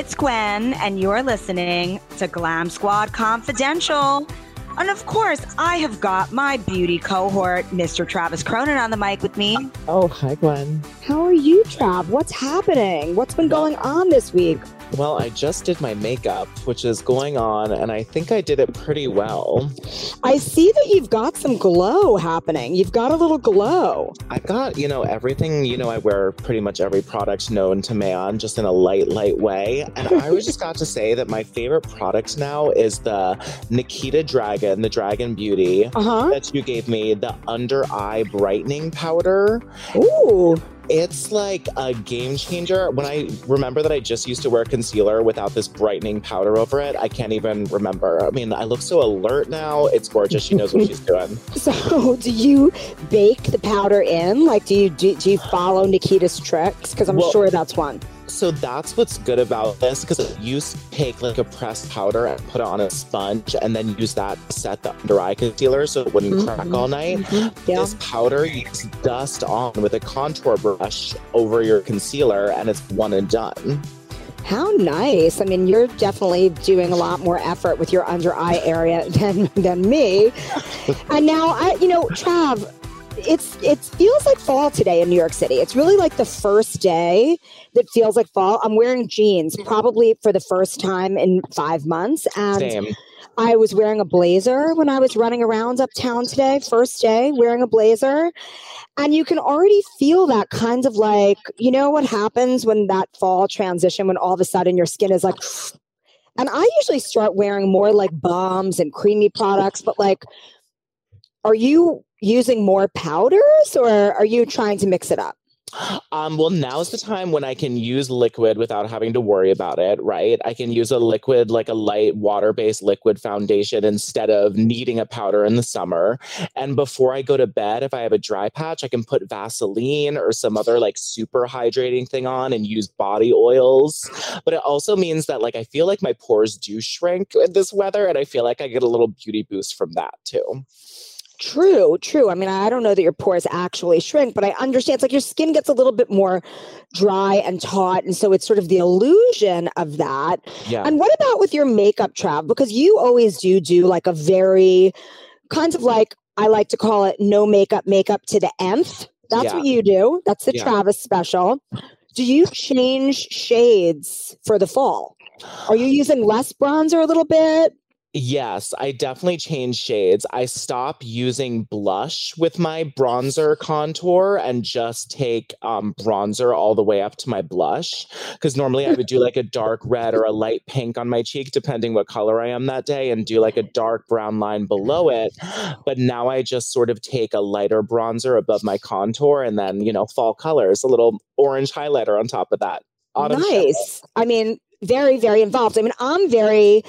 It's Gwen, and you're listening to Glam Squad Confidential. And of course, I have got my beauty cohort, Mr. Travis Cronin, on the mic with me. Oh, hi, Gwen. How are you, Trav? What's happening? What's been going on this week? Well, I just did my makeup, which is going on, and I think I did it pretty well. I see that you've got some glow happening. You've got a little glow. I've got, you know, everything, you know, I wear pretty much every product known to man, just in a light, light way. And I was just got to say that my favorite product now is the Nikita Dragun, the Dragun Beauty Uh-huh. that you gave me, the under eye brightening powder. Ooh. It's like a game changer. When I remember that I just used to wear concealer without this brightening powder over it, I can't even remember. I mean, I look so alert now. It's gorgeous. She knows what she's doing. So, do you bake the powder in? Like, do you do, do you follow Nikita's tricks? Because I'm Well- sure that's one. So that's what's good about this because you take like a pressed powder and put it on a sponge and then use that to set the under eye concealer so it wouldn't crack mm-hmm. all night. Mm-hmm. Yeah. This powder you just dust on with a contour brush over your concealer and it's one and done. How nice. I mean, you're definitely doing a lot more effort with your under eye area than than me. and now I you know, Trav, it's it feels like fall today in New York City. It's really like the first day that feels like fall. I'm wearing jeans probably for the first time in 5 months and Same. I was wearing a blazer when I was running around uptown today, first day wearing a blazer. And you can already feel that kind of like, you know what happens when that fall transition, when all of a sudden your skin is like, and I usually start wearing more like balms and creamy products, but like, are you using more powders or are you trying to mix it up? Um, well, now's the time when I can use liquid without having to worry about it, right? I can use a liquid, like a light water based liquid foundation instead of needing a powder in the summer. And before I go to bed, if I have a dry patch, I can put Vaseline or some other like super hydrating thing on and use body oils. But it also means that like I feel like my pores do shrink in this weather, and I feel like I get a little beauty boost from that too. True, true. I mean, I don't know that your pores actually shrink, but I understand it's like your skin gets a little bit more dry and taut. And so it's sort of the illusion of that. Yeah. And what about with your makeup, Trav? Because you always do do like a very kind of like, I like to call it no makeup makeup to the nth. That's Yeah. what you do. That's the Yeah. Travis special. Do you change shades for the fall? Are you using less bronzer a little bit? Yes, I definitely change shades. I stop using blush with my bronzer contour and just take um, bronzer all the way up to my blush. Because normally I would do like a dark red or a light pink on my cheek, depending what color I am that day, and do like a dark brown line below it. But now I just sort of take a lighter bronzer above my contour and then, you know, fall colors, a little orange highlighter on top of that. Autumn shadow. nice. I mean, very, very involved. I mean, I'm very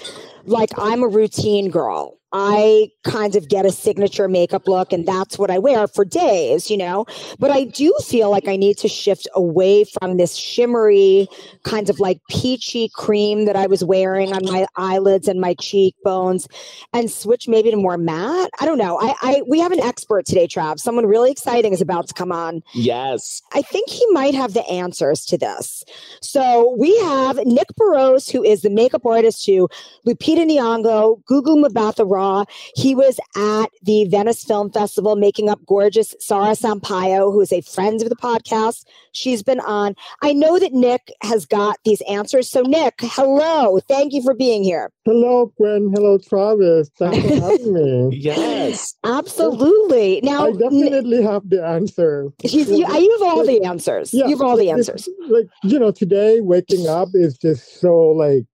like I'm a routine girl. I kind of get a signature makeup look and that's what I wear for days, you know. But I do feel like I need to shift away from this shimmery kind of like peachy cream that I was wearing on my eyelids and my cheekbones and switch maybe to more matte. I don't know. I, I we have an expert today, Trav. Someone really exciting is about to come on. Yes. I think he might have the answers to this. So we have Nick Barose, who is the makeup artist to Lupita Nyong'o, Gugu Mbatha Raw. He was at the Venice Film Festival making up gorgeous Sara Sampaio, who is a friend of the podcast. She's been on. I know that Nick has got these answers. So, Nick, hello. Thank you for being here. Hello, Gwen. Hello, Travis. Thanks for having me. Yes. Absolutely. Now, I definitely have the answer. You, you, you have all the answers. Yeah, you have all the answers. Like, you know, today waking up is just so like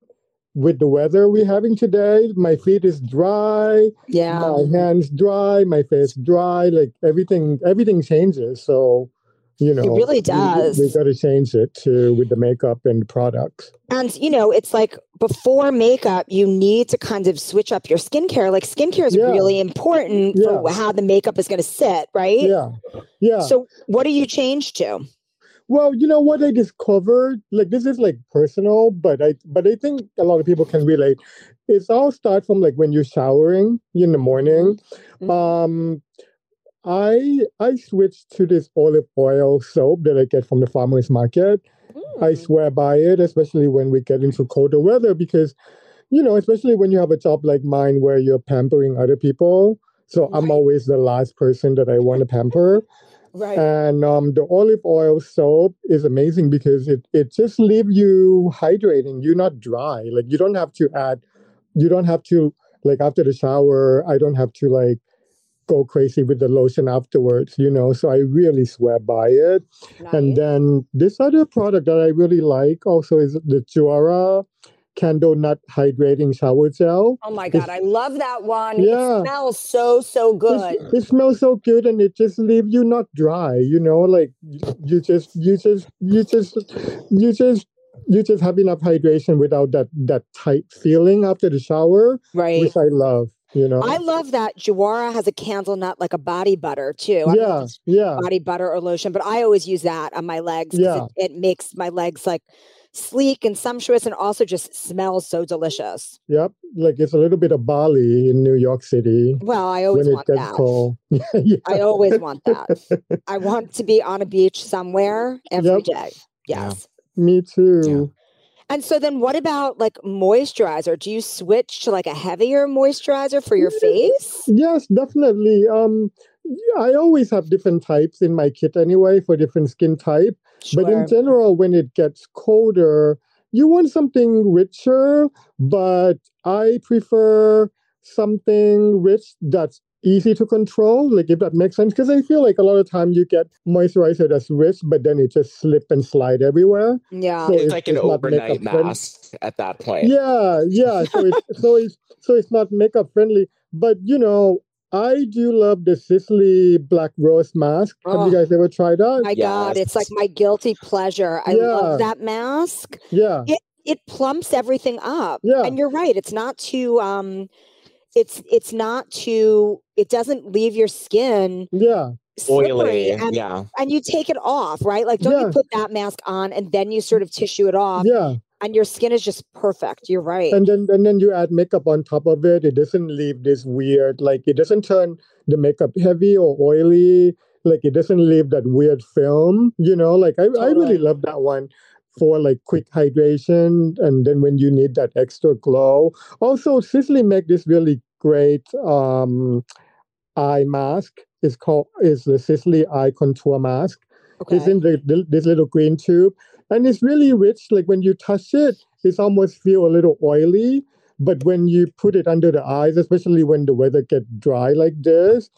with the weather we're having today, my feet is dry, Yeah. my hands dry, my face dry, like everything everything changes. So, you know, it really does. We, got to change it to with the makeup and products. And you know, it's like before makeup, you need to kind of switch up your skincare. Like skincare is Yeah. really important for how the makeup is going to sit, right? Yeah. Yeah. So, what do you change to? Well, you know what I discovered, like this is like personal, but I but I think a lot of people can relate. It's all start from like when you're showering in the morning. Mhm. Um I I switched to this olive oil soap that I get from the farmers market. I Mm. swear by it, especially when we get into colder weather, because you know, especially when you have a job like mine where you're pampering other people. So I'm always the last person that I want to pamper. Right. And um, the olive oil soap is amazing because it it just leaves you hydrating. You're not dry. Like you don't have to add, you don't have to like after the shower. I don't have to like go crazy with the lotion afterwards. You know, so I really swear by it. And then this other product that I really like also is the Juara Candle Nut Hydrating Shower Gel. oh my God, I love that one. Yeah. It smells so, so It's- good. It smells so good, and it just leaves you not dry. You know, like you just, you just, you just, you just, you just have enough hydration without that that tight feeling after the shower, Right. which I love. You know. I love that Juara has a candle nut like a body butter too. I don't know if yeah, yeah, body butter or lotion, but I always use that on my legs. Yeah. It, it makes my legs like sleek and sumptuous and also just smells so delicious. yep. Like it's a little bit of Bali in New York City Well, I always want that. yeah. I always want that. I want to be on a beach somewhere every Yep. day. Yeah. Yes. Me too. And so then what about like moisturizer? Do you switch to like a heavier moisturizer for your face? Yes, definitely. Um, I always have different types in my kit anyway for different skin type. But in general, when it gets colder, you want something richer, but I prefer something rich that's easy to control, like if that makes sense. Because I feel like a lot of time you get moisturizer that's rich, but then it just slip and slide everywhere. yeah. So It's it's- like an it's not overnight makeup friendly. mask at that point. Yeah, yeah. So it's so it's so it's not makeup friendly. But you know, I do love the Sisley Black Rose mask. Have Oh. you guys ever tried that? My God, it's like my guilty pleasure. I love that mask. yeah, It plumps everything up. Yeah. And you're right. It's not too um it's it's not too it doesn't leave your skin yeah, Oily. and, Yeah. and you take it off, right? Like don't you put that mask on and then you sort of tissue it off yeah. and your skin is just perfect. You're right. And then and then you add makeup on top of it. It doesn't leave this weird like it doesn't turn the makeup heavy or oily. Like it doesn't leave that weird film. You know, like I, I really love that one for like quick hydration and then when you need that extra glow. Also, Sisley make this really great um eye mask. It's called is the Sisley eye contour mask. okay. It's in the, the, this little green tube, and it's really rich. Like when you touch it, it's almost feel a little oily. But when you put it under the eyes, especially when the weather gets dry like this,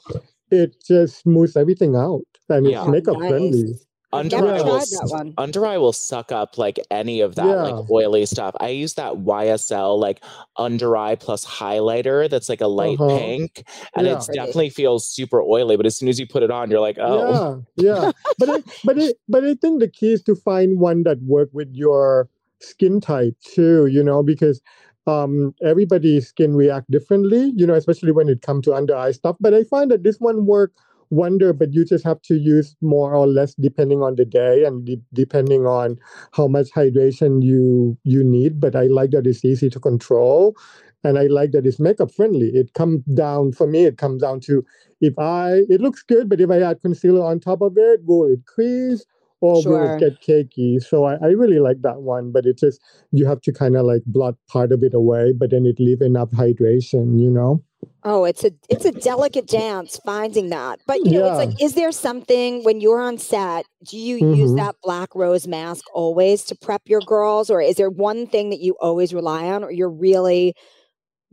it just smooths everything out, and it's makeup Nice. friendly. Under eye will that s- one. under eye will suck up like any of that like oily stuff. I use that YSL like under eye plus highlighter that's like a light Uh-huh. pink and Yeah. it definitely feels super oily, but as soon as you put it on, you're like, oh, Yeah, yeah. but I, but I, but I think the key is to find one that work with your skin type too. You know, because um, everybody's skin react differently, you know, especially when it comes to under eye stuff. But I find that this one work wonder, but you just have to use more or less depending on the day and de- depending on how much hydration you you need. But I like that it's easy to control, and I like that it's makeup friendly. It comes down for me. It comes down to if I it looks good, but if I add concealer on top of it, will it crease? Or Sure. get cakey? So I, I really like that one, but it's just you have to kind of like blot part of it away, but then it leave enough hydration, you know? Oh, it's a it's a delicate dance finding that. But you know, it's like, is there something when you're on set? Do you use Mhm. that black rose mask always to prep your girls, or is there one thing that you always rely on, or you're really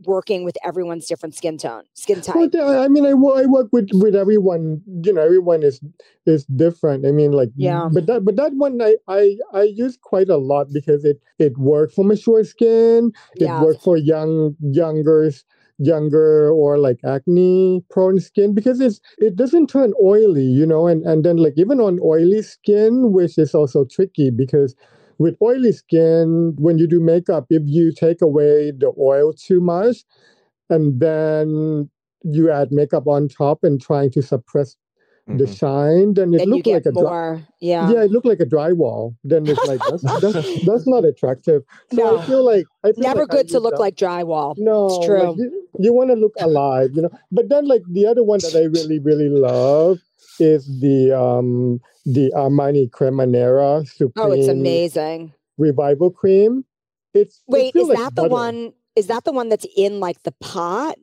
working with everyone's different skin tone, skin type? Well, I mean, I, I work with with everyone. You know, everyone is is different. I mean, like, Yeah. But that but that one I I I use quite a lot because it it worked for mature skin. It Yeah. worked for young younger younger or like acne prone skin because it's it doesn't turn oily you know and and then like even on oily skin which is also tricky because with oily skin when you do makeup if you take away the oil too much and then you add makeup on top and trying to suppress the Mhm. shine then it then you looked like a dry, yeah. yeah it looked like a drywall then it's like that's, that's, that's not attractive so No. i feel like i feel Never like I good to look that- like drywall. no, It's like, true. you, you want to look alive, you know. But then, like the other one that I really, really love is the um the Armani Crema Nera Supreme Oh, it's amazing. Revival Cream. It's it Wait, feels is like that the one? Is that the one that's in like the pot?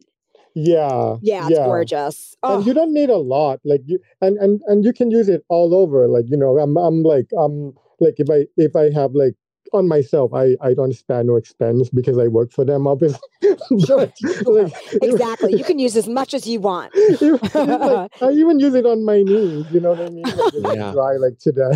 Yeah, Yeah, it's gorgeous. Oh, And you don't need a lot, like you and and and you can use it all over. Like you know, I'm I'm like um like if I if I have like on myself, I I don't spare no expense because I work for them, obviously. Sure, like, exactly. You can use as much as you want. even- like, I even use it on my knees. You know what I mean? Like, Yeah. dry like today.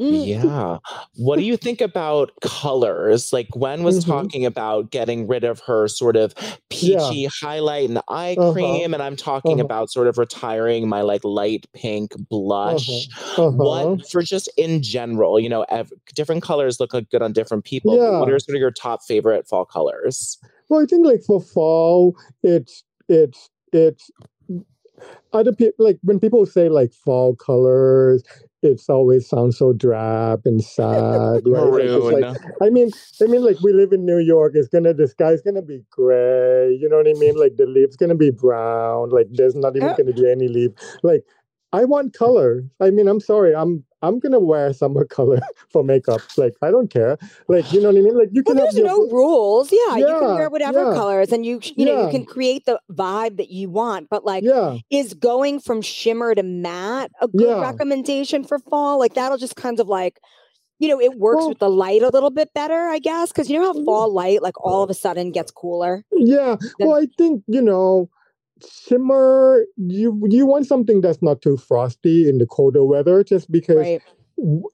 Mm. Yeah. What do you think about colors? Like Gwen was Mhm. talking about getting rid of her sort of peachy highlight and eye Uh-huh. cream, and I'm talking Uh-huh. about sort of retiring my like light pink blush. Uh-huh. What for just in general, you know, ev- different colors look like good on different people. but What are sort of your top favorite fall colors? Well, I think like for fall, it's it's it's other people like when people say like fall colors, it's always sounds so drab and sad. right? Like, it's Maroon. like- I mean, I mean, like we live in New York. It's gonna the sky's gonna be gray. You know what I mean? Like the leaves gonna be brown. Like there's not even Uh. gonna be any leaf. Like I want color. I mean, I'm sorry. I'm I'm gonna wear summer color for makeup. Like I don't care. Like you know what I mean? Like you Well, can there's have no your, rules. Yeah, you can wear whatever yeah. colors, and you you know you can create the vibe that you want. But like, yeah. is going from shimmer to matte a good Yeah. recommendation for fall? Like that'll just kind of like. You know, it works Well- with the light a little bit better, I guess, because you know how Mm. fall light, like all of a sudden, gets cooler. Yeah. Well, I think, you know, shimmer, you you want something that's not too frosty in the colder weather, just because Right.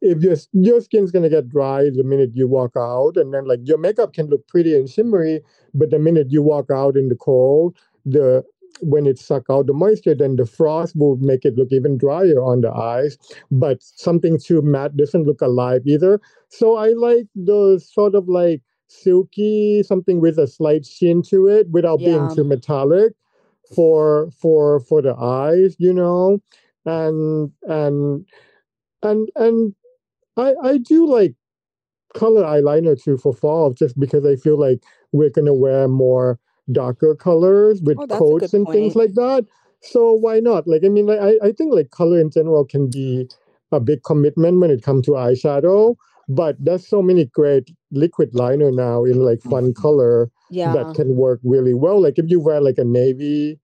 if your your skin's gonna get dry the minute you walk out, and then like your makeup can look pretty and shimmery, but the minute you walk out in the cold, the when it suck out the moisture, then the frost will make it look even drier on the eyes. But something too matte doesn't look alive either. So I like the sort of like silky, something with a slight sheen to it without Yeah. being too metallic for for for the eyes, you know. And and and and I I do like color eyeliner too for fall just because I feel like we're gonna wear more darker colors with Oh, coats and things like that. So why not? Like I mean like I, I think like color in general can be a big commitment when it comes to eyeshadow, but there's so many great liquid liner now in like fun Mhm. color Yeah. that can work really well. Like if you wear like a navy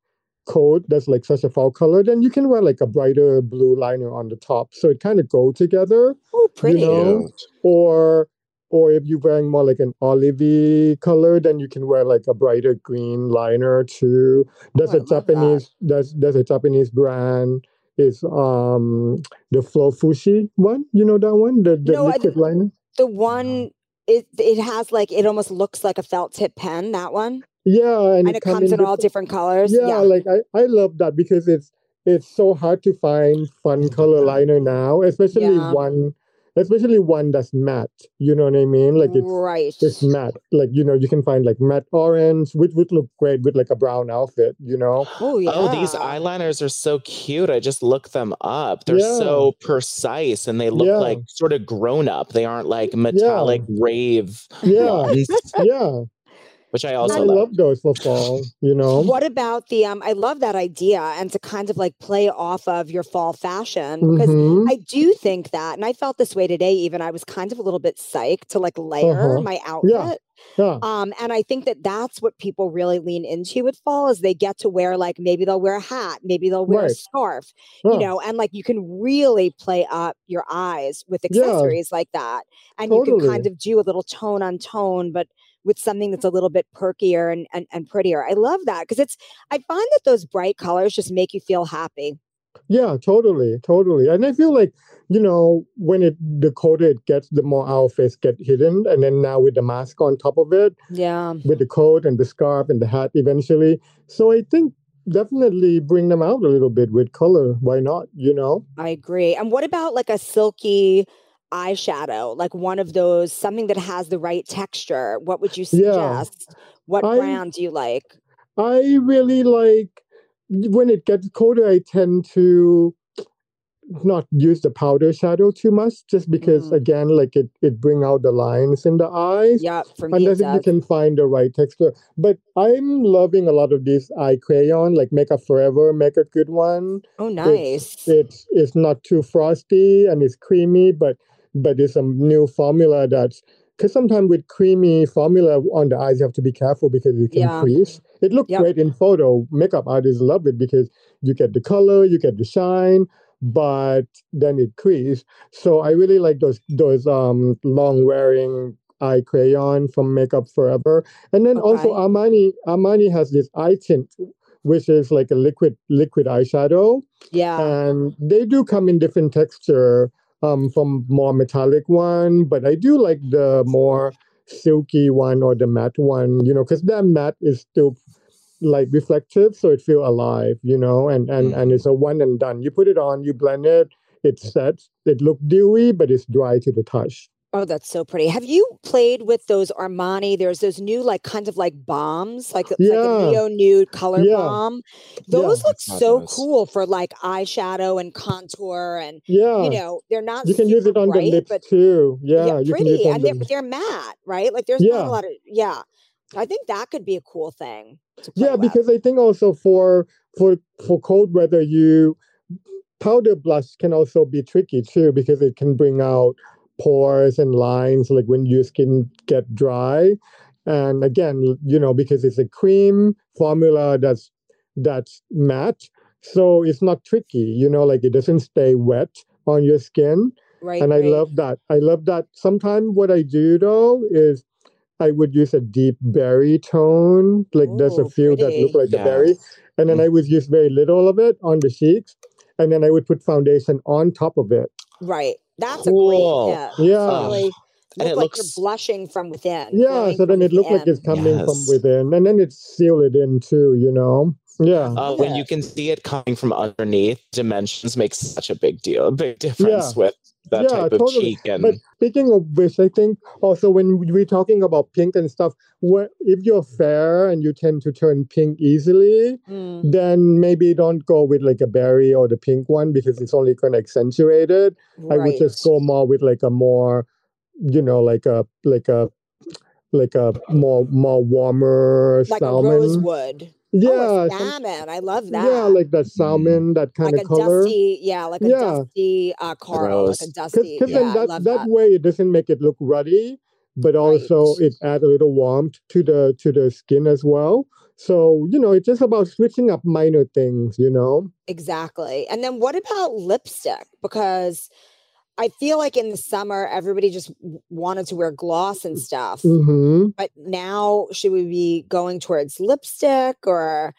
coat that's like such a fall color, then you can wear like a brighter blue liner on the top. So it kind of go together. Oh, pretty. You know. Or or if you're wearing more like an olivey color, then you can wear like a brighter green liner too. There's Oh, a love that. Japanese there's there's a Japanese brand. It's um the Flowfushi one. You know that one? The the No, liquid liner? The one it it has like it almost looks like a felt tip pen. That one, Yeah, and, and it come comes in all different- different colors. yeah, Yeah. like I, I love that because it's it's so hard to find fun color liner now, especially Yeah. one especially one that's matte. You know what I mean? Like it's right. it's matte. Like you know, you can find like matte orange, which would look great with like a brown outfit. You know? Oh yeah. Oh, these eyeliners are so cute. I just looked them up. They're Yeah. so precise and they look Yeah. like sort of grown up. They aren't like metallic rave Yeah, yeah. Which I I also love. love those for fall. You know? What about the um I love that idea and to kind of like play off of your fall fashion because Mhm. I do think that and I felt this way today even I was kind of a little bit psyched to like layer Uh-huh. my outfit. Yeah. Um and I think that that's what people really lean into with fall is they get to wear like maybe they'll wear a hat, maybe they'll wear a scarf, Huh. you know, and like you can really play up your eyes with Yeah. accessories like that. And you can kind of do a little tone on tone but with something that's a little bit perkier and and, and prettier. I love that because it's I find that those bright colors just make you feel happy. Yeah, totally, totally. And I feel like, you know, when it the colder it gets, the more our face get hidden. And then now with the mask on top of it, Yeah. with the coat and the scarf and the hat eventually. So I think definitely bring them out a little bit with color. Why not? You know? I agree. And what about like a silky eyeshadow, like one of those, something that has the right texture? What would you Yeah. suggest? What I- brand do you like? I really like when it gets colder, I tend to not use the powder shadow too much just because Mm. again like it it bring out the lines in the eyes Yeah, for me, unless if you can find the right texture. But I'm loving a lot of these eye crayon, like Makeup Forever, make a good one. Oh, nice. It's it's not too frosty and it's creamy, but but it's a new formula that's because sometimes with creamy formula on the eyes, you have to be careful because it can Yeah. freeze. It looked Yep. great in photo. Makeup artists love it because you get the color, you get the shine, but then it crease. So I really like those those um long wearing eye crayon from Makeup Forever. And then also Okay. Armani Armani has this eye tint, which is like a liquid liquid eyeshadow. yeah. And they do come in different texture um from more metallic one, but I do like the more silky one or the matte one, you know, because that matte is still like reflective, so it feel alive, you know, and and and it's a one and done. You put it on, you blend it, it sets, it look dewy, but it's dry to the touch. Oh, that's so pretty. Have you played with those Armani? There's those new, like, kind of like balms, like, like a neo nude color Yeah. balm. Yeah. Those look so those. cool for like eyeshadow and contour, and Yeah. you know they're not. you can use it on bright, the lips but too. Yeah, yeah, you can pretty, use it on and they're the they're matte, right? Like, there's not a lot of yeah. I think that could be a cool thing. Yeah, with. because I think also for for for cold weather, you powder blush can also be tricky too because it can bring out pores and lines like when your skin get dry. And again, you know, because it's a cream formula that's that's matte, so it's not tricky. You know, like it doesn't stay wet on your skin. right, and I right. love that. I love that. Sometimes what I do though is I would use a deep berry tone. Like there's a Ooh, few that look pretty. like a berry, and then mm. I would use very little of it on the cheeks, and then I would put foundation on top of it. right. That's Cool. a great tip. Yeah. Really And it like looks- you're blushing from within. Yeah, so then it looked like it's coming from within, and then it seal it in too. You know. Yeah. Uh, When you can see it coming from underneath, dimensions makes such a big deal, a big difference Yeah. with that Yeah, type of totally. cheek. And But speaking of which, I think also when we're talking about pink and stuff, what if you're fair and you tend to turn pink easily, Mm, then maybe don't go with like a berry or the pink one because it's only going to accentuate it. I would just go more with like a more, you know, like a like a like a more more warmer like a salmon. rosewood. Yeah, oh, a some- salmon. I love that. yeah, like that salmon, that kind like of color. dusty, yeah, like a Yeah. dusty uh, coral, like a Because dusty. Yeah, then I that, that that. way it doesn't make it look ruddy, but also Right. it adds a little warmth to the to the skin as well. So you know, it's just about switching up minor things. You know. Exactly. And then what about lipstick? Because I feel like in the summer everybody just wanted to wear gloss and stuff. Mm-hmm. But now should we be going towards lipstick or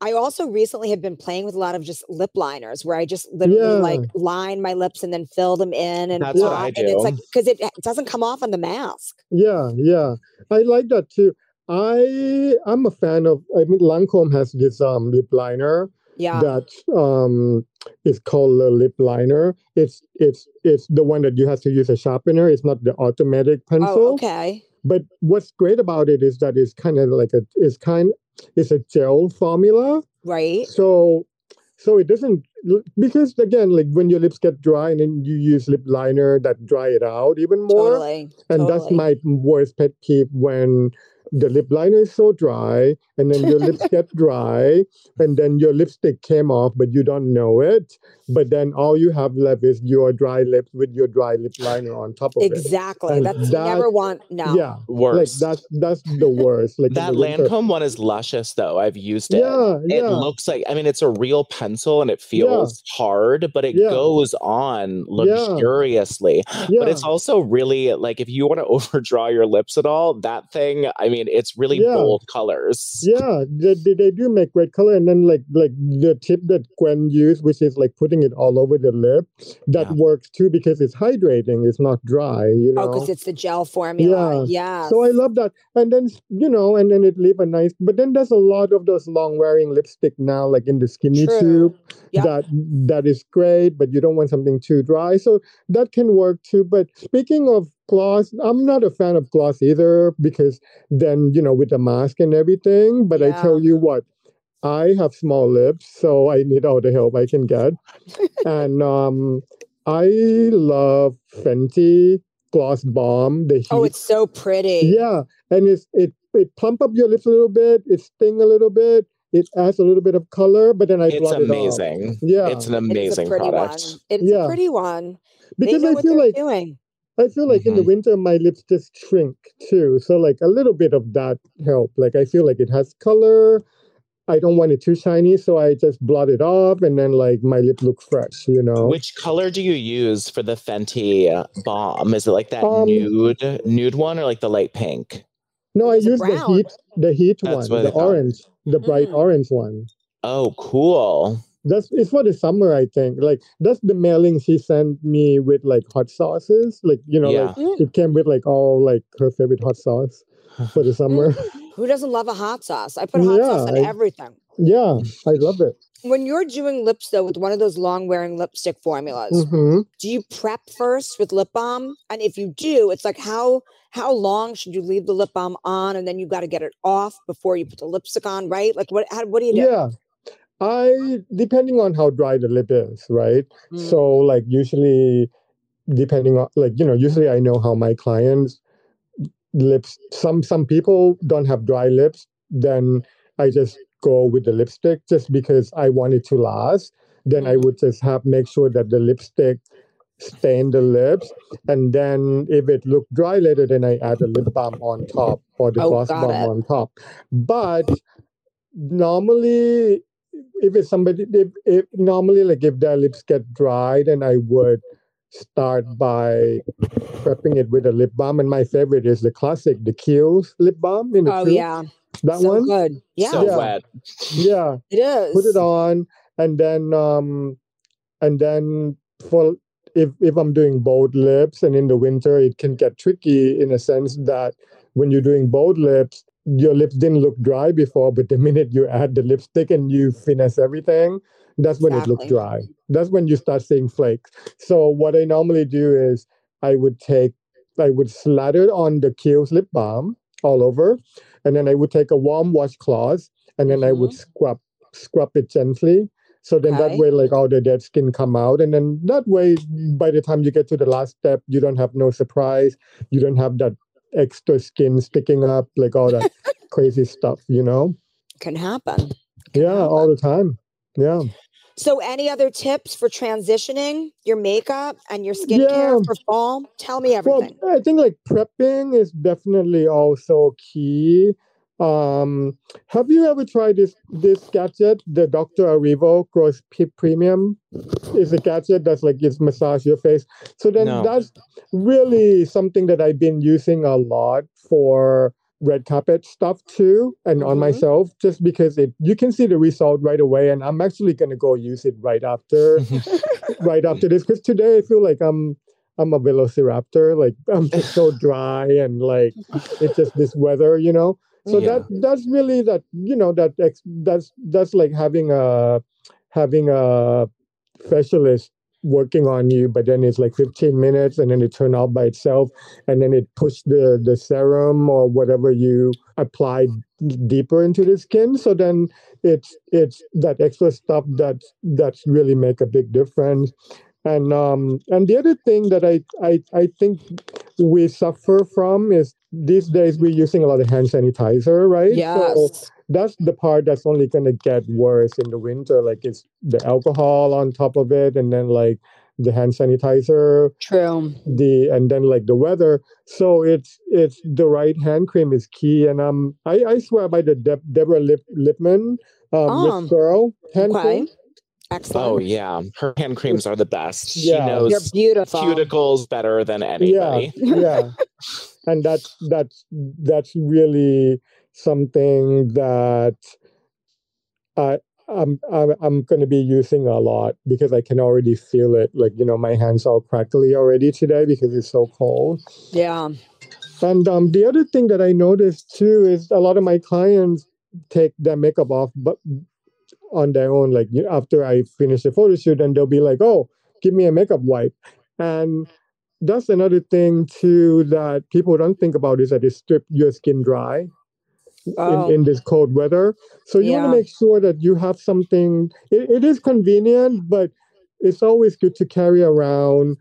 I also recently have been playing with a lot of just lip liners where I just literally like line my lips and then fill them in and That's what blot, I and it's like because it, it doesn't come off on the mask. Yeah, yeah, I like that too. I I'm a fan of. I mean, Lancome has this um lip liner, Yeah. that um is called a lip liner. It's it's it's the one that you have to use a sharpener. It's not the automatic pencil. Oh, okay. But what's great about it is that it's kind of like a it's kind it's a gel formula. Right. So so it doesn't because again, like when your lips get dry and then you use lip liner that dry it out even more. Totally. And that's my worst pet peeve when the lip liner is so dry and then your lips get dry and then your lipstick came off but you don't know it but then all you have left is your dry lips with your dry lip liner on top of it Exactly. That's that- never want no. yeah Worse. like that's that's the worst like that. Lancome one is luscious though. I've used it. yeah It yeah looks like I mean it's a real pencil and it feels hard, but it Yeah. goes on luxuriously. yeah But it's also really like if you want to overdraw your lips at all, that thing, I mean, it's really Yeah. bold colors. yeah they, they, they do make great color and then like like the tip that gwen used which is like putting it all over the lip that Yeah. works too because it's hydrating it's not dry you oh, know Oh, because it's the gel formula. Yeah. yeah. So I love that. And then, you know, and then it leave a nice, but then there's a lot of those long wearing lipstick now, like in the skinny True. tube. Yeah. That that is great, but you don't want something too dry. So that can work too. But speaking of gloss, I'm not a fan of gloss either because then, you know, with the mask and everything. But I tell you what, I have small lips, so I need all the help I can get. and um I love Fenty gloss bomb. The heat oh, it's so pretty. yeah, and it's it it plump up your lips a little bit. It sting a little bit. It adds a little bit of color, but then I It's blot it off. amazing. Yeah, It's an It is a amazing pretty product. one. It's Yeah. a pretty one. They because know I what feel they're like doing. I feel like in the Mhm. winter my lips just shrink too. So like a little bit of that help. Like I feel like it has color. I don't want it too shiny, so I just blot it off, and then like my lip look fresh. You know. Which color do you use for the Fenty uh, bomb? Is it like that Um, nude nude one or like the light pink? no, I It's a use the heat, the heat That's one, the orange, the bright Mm. orange one. Oh, cool. That's it's for the summer, I think. Like that's the mailing she sent me with like hot sauces. Like you know, Yeah. like it came with like all like her favorite hot sauce for the summer. Who doesn't love a hot sauce? I put hot sauce on I- everything. yeah, I love it. When you're doing lips though with one of those long wearing lipstick formulas, hmm do you prep first with lip balm? And if you do, it's like how how long should you leave the lip balm on and then you've got to get it off before you put the lipstick on, right? Like what how, what do you do? Yeah, I depending on how dry the lip is, right? Mm. So like usually, depending on like you know, usually I know how my clients lips. Some some people don't have dry lips. Then I just go with the lipstick just because I want it to last. Then I Mhm. would just have make sure that the lipstick stain the lips, and then if it look dry later, then I add a lip balm on top or the Oh, gloss balm it. on top. But normally if it's somebody if, if normally like if their lips get dry then i would start by prepping it with a lip balm and my favorite is the classic the Kiehl's lip balm in the Oh tube. yeah. that so one good. Yeah, So Yeah. wet. yeah it is. put it on and then um and then for if if i'm doing bold lips and in the winter it can get tricky in a sense that when you're doing bold lips your lips didn't look dry before but the minute you add the lipstick and you finesse everything that's when it looks dry. That's when you start seeing flakes. So what i normally do is i would take i would slather on the Kiehl's lip balm all over and then i would take a warm washcloth and then i would mm-hmm. scrub scrub it gently. So then that way like all the dead skin come out and then that way by the time you get to the last step you don't have no surprise. You don't have that extra skin sticking up like all that crazy stuff you know Can happen. Can yeah all the time yeah So, any other tips for transitioning your makeup and your skincare Yeah. for fall? Tell me everything. well everything. i think like prepping is definitely also key um have you ever tried this this gadget the dr arrivo gross P- premium is a gadget that's like it's massage your face so then No. that's really something that i've been using a lot for red carpet stuff too and on Mhm. myself just because it you can see the result right away and i'm actually going to go use it right after right after this because today i feel like i'm i'm a velociraptor like i'm just so dry and like it's just this weather you know So Yeah. that that's really that you know that ex, that's that's like having a having a specialist working on you, but then it's like 15 minutes and then it turn off by itself and then it push the the serum or whatever you applied deeper into the skin. So then it's it's that extra stuff that that's really make a big difference. And um and the other thing that I I, I think we suffer from is these days we're using a lot of hand sanitizer, right? So Yes. that's the part that's only gonna get worse in the winter. Like it's the alcohol on top of it, and then like the hand sanitizer, True. the and then like the weather. So it's it's the right hand cream is key. And um, I I swear by the Deb Deborah Lip Lippmann um Oh, Lip Girl hand Okay. cream. Excellent. Oh yeah, her hand creams are the best. Yeah. She You're knows beautiful. cuticles better than Yeah, anybody. yeah. and that's that's that's really something that I I'm I'm, I'm going to be using a lot because I can already feel it. Like you know, my hands are crackly already today because it's so cold. Yeah. And um, the other thing that I noticed too is a lot of my clients take their makeup off, but on their own. Like you know, after I finish the photo shoot, and they'll be like, "Oh, give me a makeup wipe," and that's another thing too that people don't think about is that it strip your skin dry Oh. in, in this cold weather. So you Yeah. want to make sure that you have something. It, it is convenient, but it's always good to carry around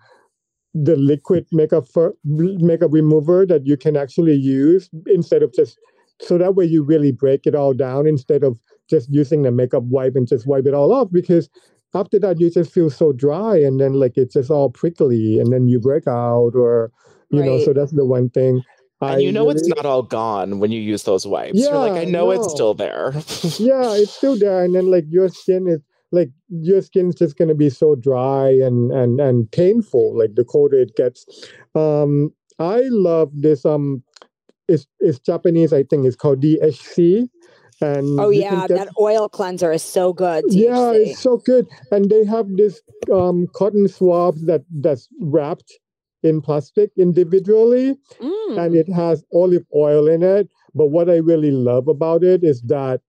the liquid makeup for, makeup remover that you can actually use instead of just so that way you really break it all down instead of just using the makeup wipe and just wipe it all off because after that you just feel so dry and then like it's just all prickly and then you break out or you know so that's the one thing And you know it's not all gone when you use those wipes. You're like, I Yeah, know it's still there. yeah, it's still there, and then like your skin is like your skin's just gonna be so dry and and and painful. Like the colder it gets. Um, I love this. Um, it's it's Japanese. I think it's called DHC. And Oh yeah, get- that oil cleanser is so good. yeah, it's so good. And they have this um cotton swabs that that's wrapped in plastic individually Mm. and it has olive oil in it. But what I really love about it is that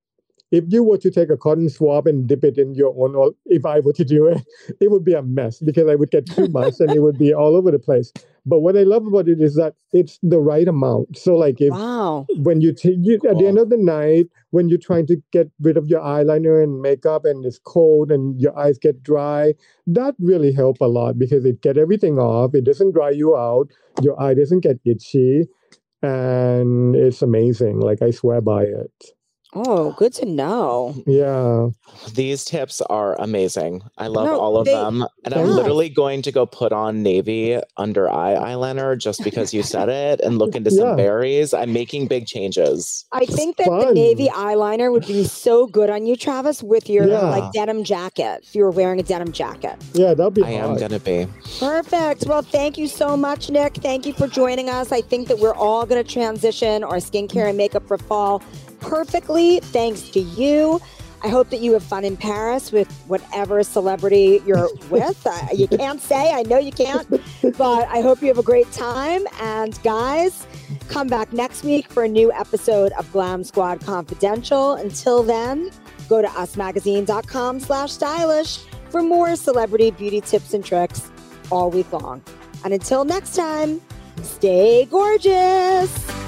if you were to take a cotton swab and dip it in your own oil, if I were to do it, it would be a mess because I would get too much and it would be all over the place. But what I love about it is that it's the right amount. So like if wow. when you take you at the end of the night when you're trying to get rid of your eyeliner and makeup and it's cold and your eyes get dry that really help a lot because it get everything off. It doesn't dry you out. Your eye doesn't get itchy. And it's amazing. Like i swear by it Oh, good to know. yeah These tips are amazing. I love No, all of they- them. And I'm literally going to go put on navy under eye eyeliner just because you said it and look into some Yeah. berries. I'm making big changes. I think that the navy eyeliner would be so good on you, Travis, with your Yeah. like denim jacket. If you were wearing a denim jacket. yeah that'll be I am going to be. Perfect. Well, thank you so much, Nick. Thank you for joining us. I think that we're all going to transition our skincare and makeup for fall perfectly thanks to you. I hope that you have fun in Paris with whatever celebrity you're with. Uh, you can't say, I know you can't, but I hope you have a great time. And guys, come back next week for a new episode of Glam Squad Confidential. Until then, go to usmagazine.com slash stylish for more celebrity beauty tips and tricks all week long. And until next time, stay gorgeous.